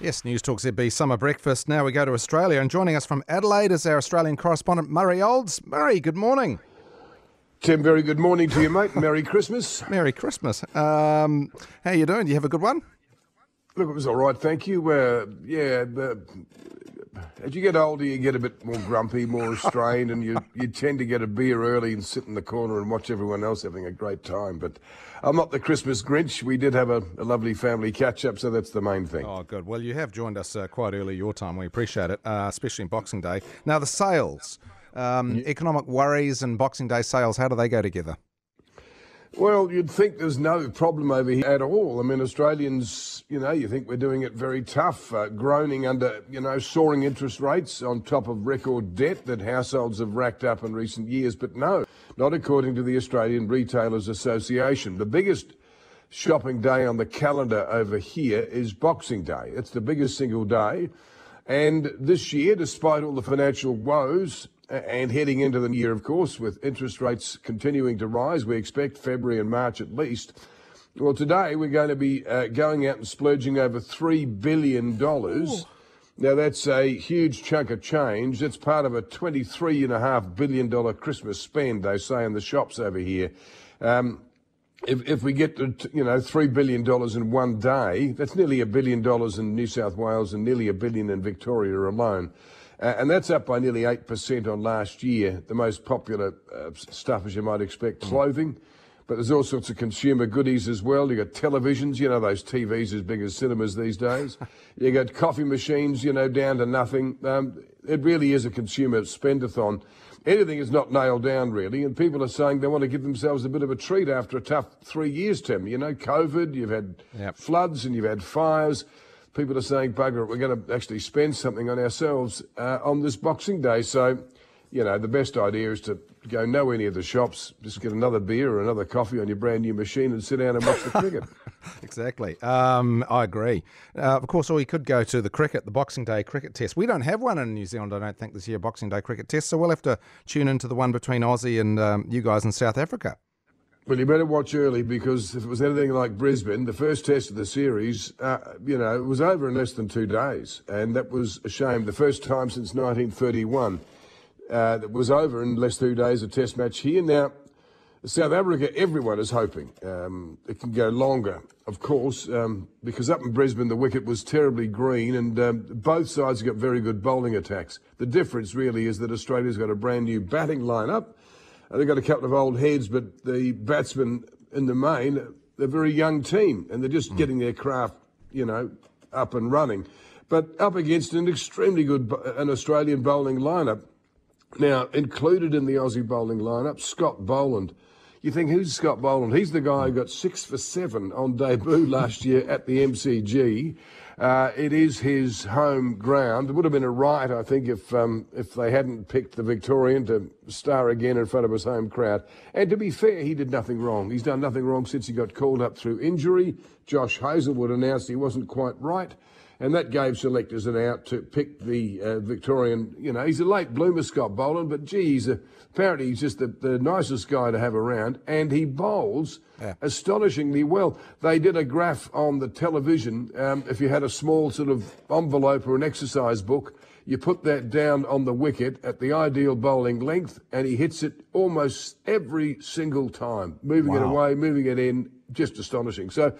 Yes, News Talk ZB Summer Breakfast. Now we go to Australia, and joining us from Adelaide is our Australian correspondent Murray Olds. Murray, good morning. Tim, very good morning to you, mate. Merry Christmas. Merry Christmas. Um, how you doing? Do you have a good one? Look, it was all right, thank you. Uh, yeah, as you get older, you get a bit more grumpy, more restrained, and you, you tend to get a beer early and sit in the corner and watch everyone else having a great time. But I'm not the Christmas Grinch. We did have a, a lovely family catch up, so that's the main thing. Oh, good. Well, you have joined us uh, quite early your time. We appreciate it, uh, especially in Boxing Day. Now, the sales, um, yeah. economic worries and Boxing Day sales, how do they go together? Well, you'd think there's no problem over here at all. I mean, Australians, you know, you think we're doing it very tough, uh, groaning under, you know, soaring interest rates on top of record debt that households have racked up in recent years. But no, not according to the Australian Retailers Association. The biggest shopping day on the calendar over here is Boxing Day. It's the biggest single day. And this year, despite all the financial woes, and heading into the year, of course, with interest rates continuing to rise, we expect February and March at least. Well, today we're going to be uh, going out and splurging over $3 billion. Ooh. Now, that's a huge chunk of change. That's part of a $23.5 billion Christmas spend, they say in the shops over here. Um, if, if we get to, you know, $3 billion in one day, that's nearly a billion dollars in New South Wales and nearly a billion in Victoria alone. Uh, and that's up by nearly 8% on last year. The most popular uh, stuff, as you might expect, mm. clothing. But there's all sorts of consumer goodies as well. You've got televisions, you know, those TVs as big as cinemas these days. You've got coffee machines, you know, down to nothing. Um, it really is a consumer spendathon. Anything is not nailed down, really, and people are saying they want to give themselves a bit of a treat after a tough three years, Tim. You know, COVID, you've had yep. floods and you've had fires people are saying, bugger it, we're going to actually spend something on ourselves uh, on this Boxing Day. So, you know, the best idea is to go nowhere near the shops, just get another beer or another coffee on your brand new machine and sit down and watch the cricket. exactly. Um, I agree. Uh, of course, or we could go to the cricket, the Boxing Day cricket test. We don't have one in New Zealand, I don't think, this year, Boxing Day cricket test. So we'll have to tune into the one between Aussie and um, you guys in South Africa. Well, you better watch early because if it was anything like Brisbane, the first test of the series, uh, you know, it was over in less than two days. And that was a shame. The first time since 1931 uh, that was over in less than two days, a test match here. Now, South Africa, everyone is hoping um, it can go longer, of course, um, because up in Brisbane, the wicket was terribly green and um, both sides got very good bowling attacks. The difference really is that Australia's got a brand new batting lineup They've got a couple of old heads, but the batsmen in the main, they're a very young team and they're just mm. getting their craft, you know, up and running. But up against an extremely good an Australian bowling lineup. Now, included in the Aussie bowling lineup, Scott Boland. You think, who's Scott Boland? He's the guy who got six for seven on debut last year at the MCG. Uh, it is his home ground. It would have been a riot, I think, if um, if they hadn't picked the Victorian to star again in front of his home crowd. And to be fair, he did nothing wrong. He's done nothing wrong since he got called up through injury. Josh Hazlewood announced he wasn't quite right and that gave selectors an out to pick the uh, Victorian. You know, he's a late bloomer, Scott Boland, but gee, he's a, apparently he's just the, the nicest guy to have around, and he bowls yeah. astonishingly well. They did a graph on the television. Um, if you had a small sort of envelope or an exercise book, you put that down on the wicket at the ideal bowling length, and he hits it almost every single time, moving wow. it away, moving it in, just astonishing. So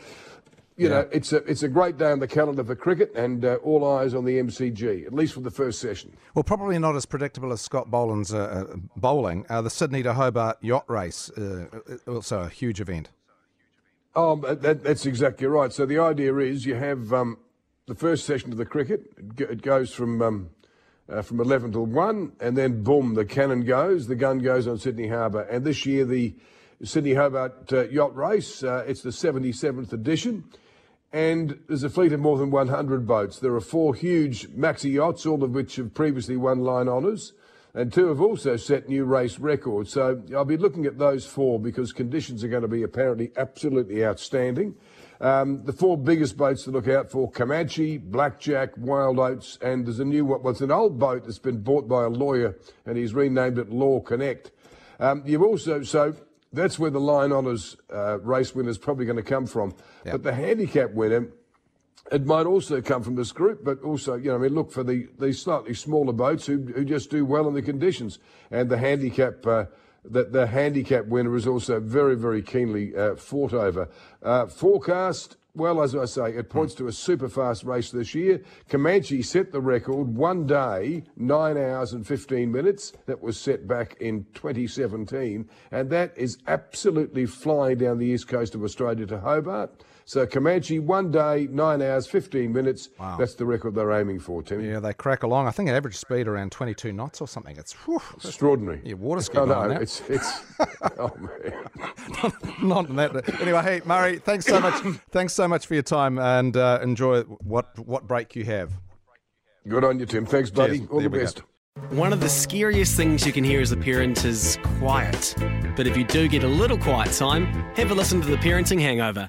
you yeah. know, it's a it's a great day on the calendar for cricket, and uh, all eyes on the MCG, at least for the first session. Well, probably not as predictable as Scott Boland's uh, uh bowling. Uh, the Sydney to Hobart yacht race, uh, uh, also a huge event. Oh, that, that's exactly right. So the idea is you have um, the first session of the cricket. It goes from um, from 11 till 1, and then boom, the cannon goes, the gun goes on Sydney Harbour. And this year, the Sydney Hobart Yacht Race, it's the 77th edition and there's a fleet of more than 100 boats. There are four huge maxi yachts, all of which have previously won line honours, and two have also set new race records. So I'll be looking at those four because conditions are going to be apparently absolutely outstanding. Um, the four biggest boats to look out for Comanche, Blackjack, Wild Oats, and there's a new one. Well, it's an old boat that's been bought by a lawyer and he's renamed it Law Connect. Um, you've also, so that's where the line honours uh, race winner is probably going to come from. Yep. But the handicap winner, it might also come from this group, but also, you know, I mean, look for the, the slightly smaller boats who, who just do well in the conditions. And the handicap, uh, that the handicap winner is also very, very keenly uh, fought over. Uh, forecast, well, as I say, it points to a super fast race this year. Comanche set the record one day, nine hours and 15 minutes. That was set back in 2017. And that is absolutely flying down the east coast of Australia to Hobart. So Comanche, one day, nine hours, 15 minutes. Wow. That's the record they're aiming for, Tim. Yeah, they crack along. I think an average speed around 22 knots or something. It's whew, extraordinary. Yeah, water ski. Oh, no, it's, it's, oh, man. not, not that. Anyway, hey, Murray, thanks so much. thanks so much for your time and uh, enjoy what, what break you have. Good on you, Tim. Thanks, buddy. Cheers. All there the best. Go. One of the scariest things you can hear as a parent is quiet. But if you do get a little quiet time, have a listen to The Parenting Hangover.